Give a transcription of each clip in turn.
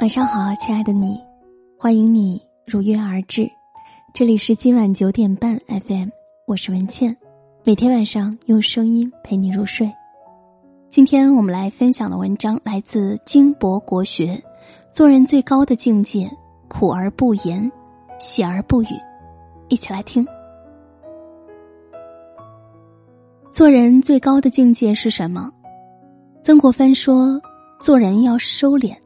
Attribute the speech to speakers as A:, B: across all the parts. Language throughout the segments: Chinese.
A: 晚上好，亲爱的你，欢迎你如约而至。这里是今晚九点半 FM，我是文倩，每天晚上用声音陪你入睡。今天我们来分享的文章来自金博国学，做人最高的境界，苦而不言，喜而不语。一起来听。做人最高的境界是什么？曾国藩说：“做人要收敛。”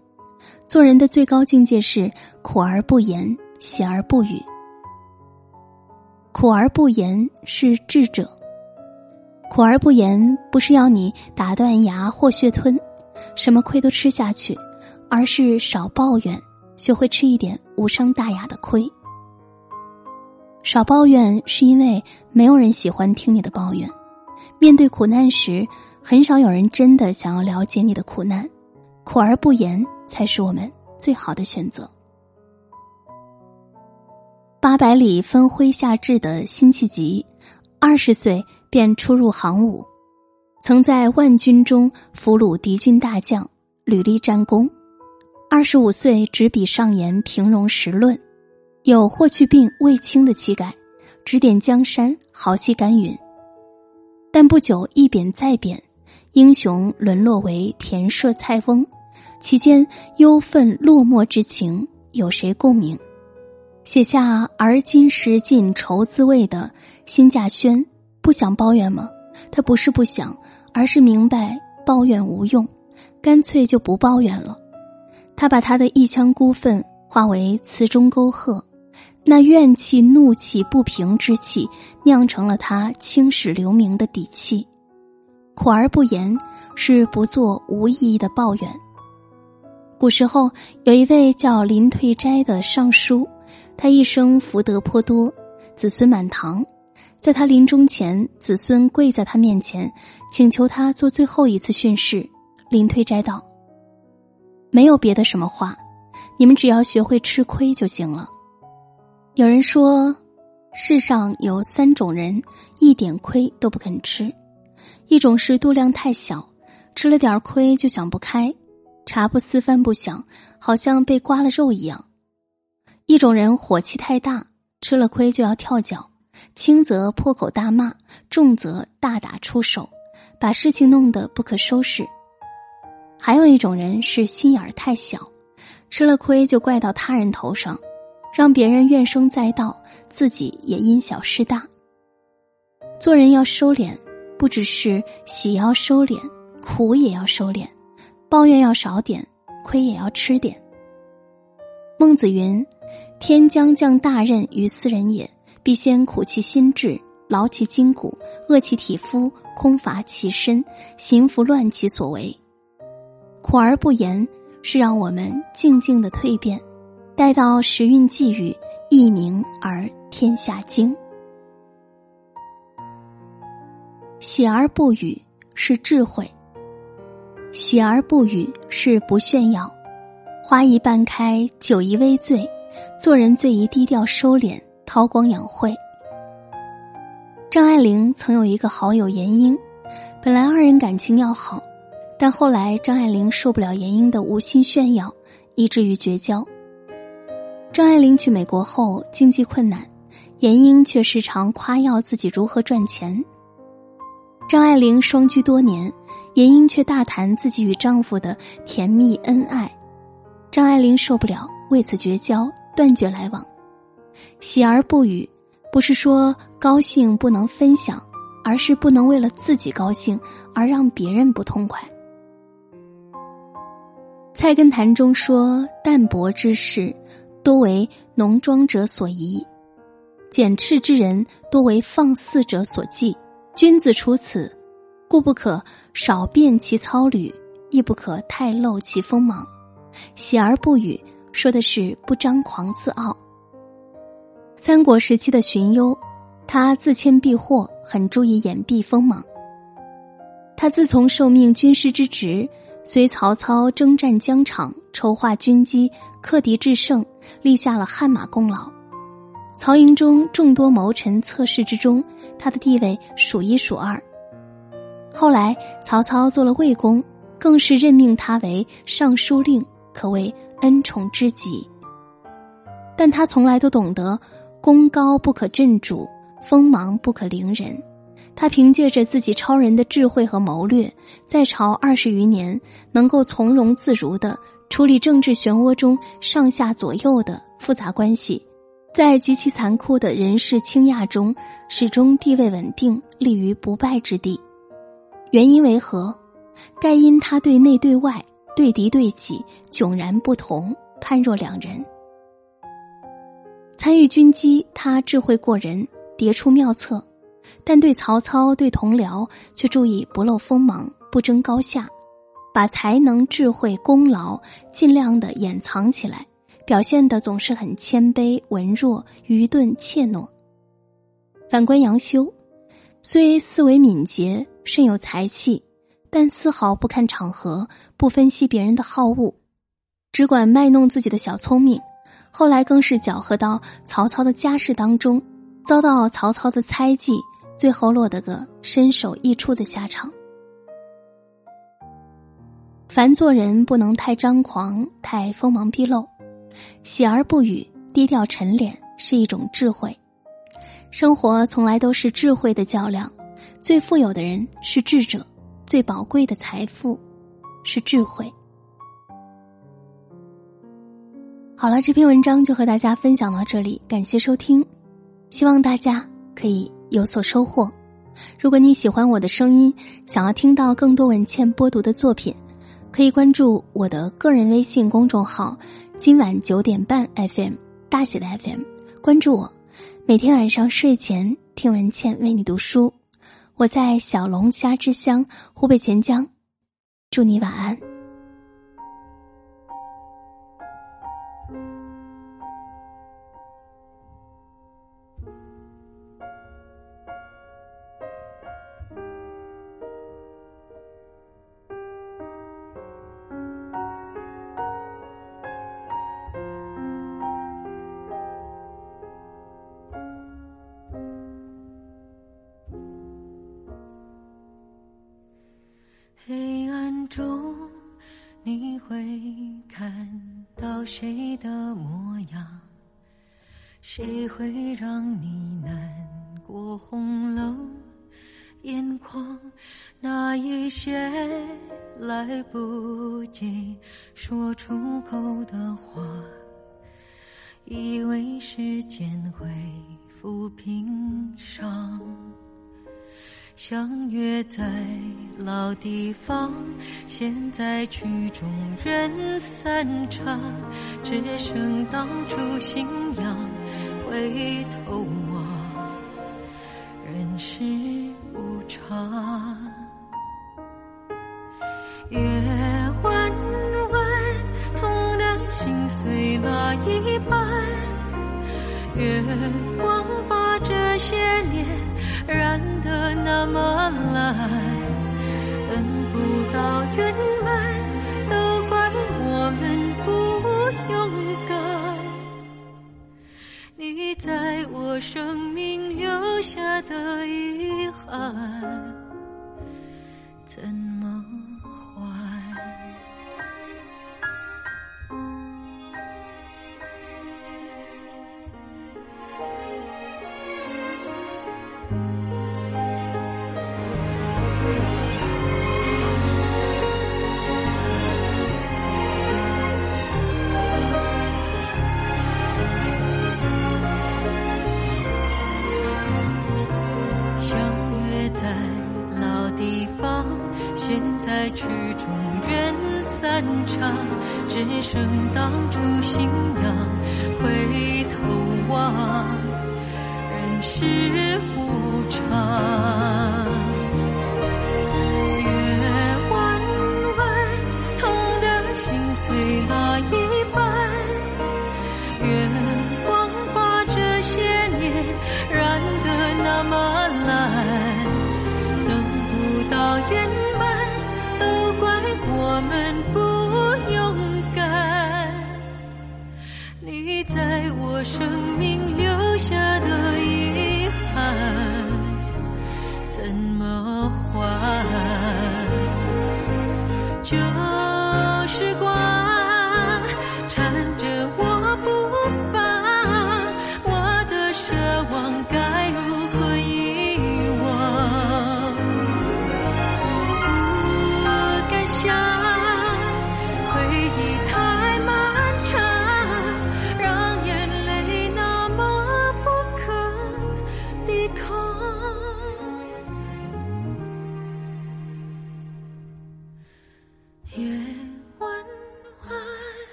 A: 做人的最高境界是苦而不言，喜而不语。苦而不言是智者。苦而不言不是要你打断牙或血吞，什么亏都吃下去，而是少抱怨，学会吃一点无伤大雅的亏。少抱怨是因为没有人喜欢听你的抱怨，面对苦难时，很少有人真的想要了解你的苦难。苦而不言。才是我们最好的选择。八百里分麾下炙的辛弃疾，二十岁便出入行伍，曾在万军中俘虏敌军大将，屡立战功。二十五岁执笔上言平戎实论，有霍去病、卫青的气概，指点江山，豪气干云。但不久一贬再贬，英雄沦落为田舍菜翁。其间忧愤落寞之情，有谁共鸣？写下“而今识尽愁滋味”的辛稼轩，不想抱怨吗？他不是不想，而是明白抱怨无用，干脆就不抱怨了。他把他的一腔孤愤化为词中沟壑，那怨气、怒气、不平之气，酿成了他青史留名的底气。苦而不言，是不做无意义的抱怨。古时候有一位叫林退斋的尚书，他一生福德颇多，子孙满堂。在他临终前，子孙跪在他面前，请求他做最后一次训示。林退斋道：“没有别的什么话，你们只要学会吃亏就行了。”有人说，世上有三种人，一点亏都不肯吃：一种是度量太小，吃了点亏就想不开。茶不思饭不想，好像被刮了肉一样。一种人火气太大，吃了亏就要跳脚，轻则破口大骂，重则大打出手，把事情弄得不可收拾。还有一种人是心眼儿太小，吃了亏就怪到他人头上，让别人怨声载道，自己也因小失大。做人要收敛，不只是喜要收敛，苦也要收敛。抱怨要少点，亏也要吃点。孟子云：“天将降大任于斯人也，必先苦其心志，劳其筋骨，饿其体肤，空乏其身，行拂乱其所为。苦而不言，是让我们静静的蜕变，待到时运际遇，一鸣而天下惊。喜而不语，是智慧。”喜而不语是不炫耀，花一半开，酒一微醉，做人最宜低调收敛，韬光养晦。张爱玲曾有一个好友严英，本来二人感情要好，但后来张爱玲受不了严英的无心炫耀，以至于绝交。张爱玲去美国后经济困难，严英却时常夸耀自己如何赚钱。张爱玲双居多年。严英却大谈自己与丈夫的甜蜜恩爱，张爱玲受不了，为此绝交，断绝来往。喜而不语，不是说高兴不能分享，而是不能为了自己高兴而让别人不痛快。菜根谭中说：“淡泊之事，多为浓妆者所宜；简斥之人，多为放肆者所忌。君子处此。”故不可少变其操履，亦不可太露其锋芒。喜而不语，说的是不张狂自傲。三国时期的荀攸，他自谦避祸，很注意掩蔽锋芒。他自从受命军师之职，随曹操征战疆场，筹划军机，克敌制胜，立下了汗马功劳。曹营中众多谋臣侧室之中，他的地位数一数二。后来，曹操做了魏公，更是任命他为尚书令，可谓恩宠之极。但他从来都懂得，功高不可震主，锋芒不可凌人。他凭借着自己超人的智慧和谋略，在朝二十余年，能够从容自如的处理政治漩涡中上下左右的复杂关系，在极其残酷的人事倾轧中，始终地位稳定，立于不败之地。原因为何？盖因他对内对外、对敌对己迥然不同，判若两人。参与军机，他智慧过人，迭出妙策。但对曹操、对同僚却注意不露锋芒，不争高下，把才能、智慧、功劳尽量的掩藏起来，表现的总是很谦卑、文弱、愚钝、怯懦。反观杨修，虽思维敏捷，甚有才气，但丝毫不看场合，不分析别人的好恶，只管卖弄自己的小聪明。后来更是搅和到曹操的家事当中，遭到曹操的猜忌。最后落得个身首异处的下场。凡做人不能太张狂、太锋芒毕露，喜而不语、低调沉敛是一种智慧。生活从来都是智慧的较量，最富有的人是智者，最宝贵的财富是智慧。好了，这篇文章就和大家分享到这里，感谢收听，希望大家可以。有所收获。如果你喜欢我的声音，想要听到更多文倩播读的作品，可以关注我的个人微信公众号“今晚九点半 FM” 大写的 FM，关注我，每天晚上睡前听文倩为你读书。我在小龙虾之乡湖北潜江，祝你晚安。
B: 谁会让你难过红了眼眶？那一些来不及说出口的话，以为时间会抚平伤。相约在老地方，现在曲终人散场，只剩当初信仰。回头望，人世无常。月弯弯，痛的心碎了一半。月光把这些年。染那么来，等不到圆满，都怪我们不勇敢。你在我生命留下的遗憾，曲终人散场，只剩当初信仰。回头望，人世我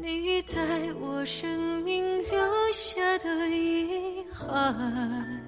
B: 你在我生命留下的遗憾，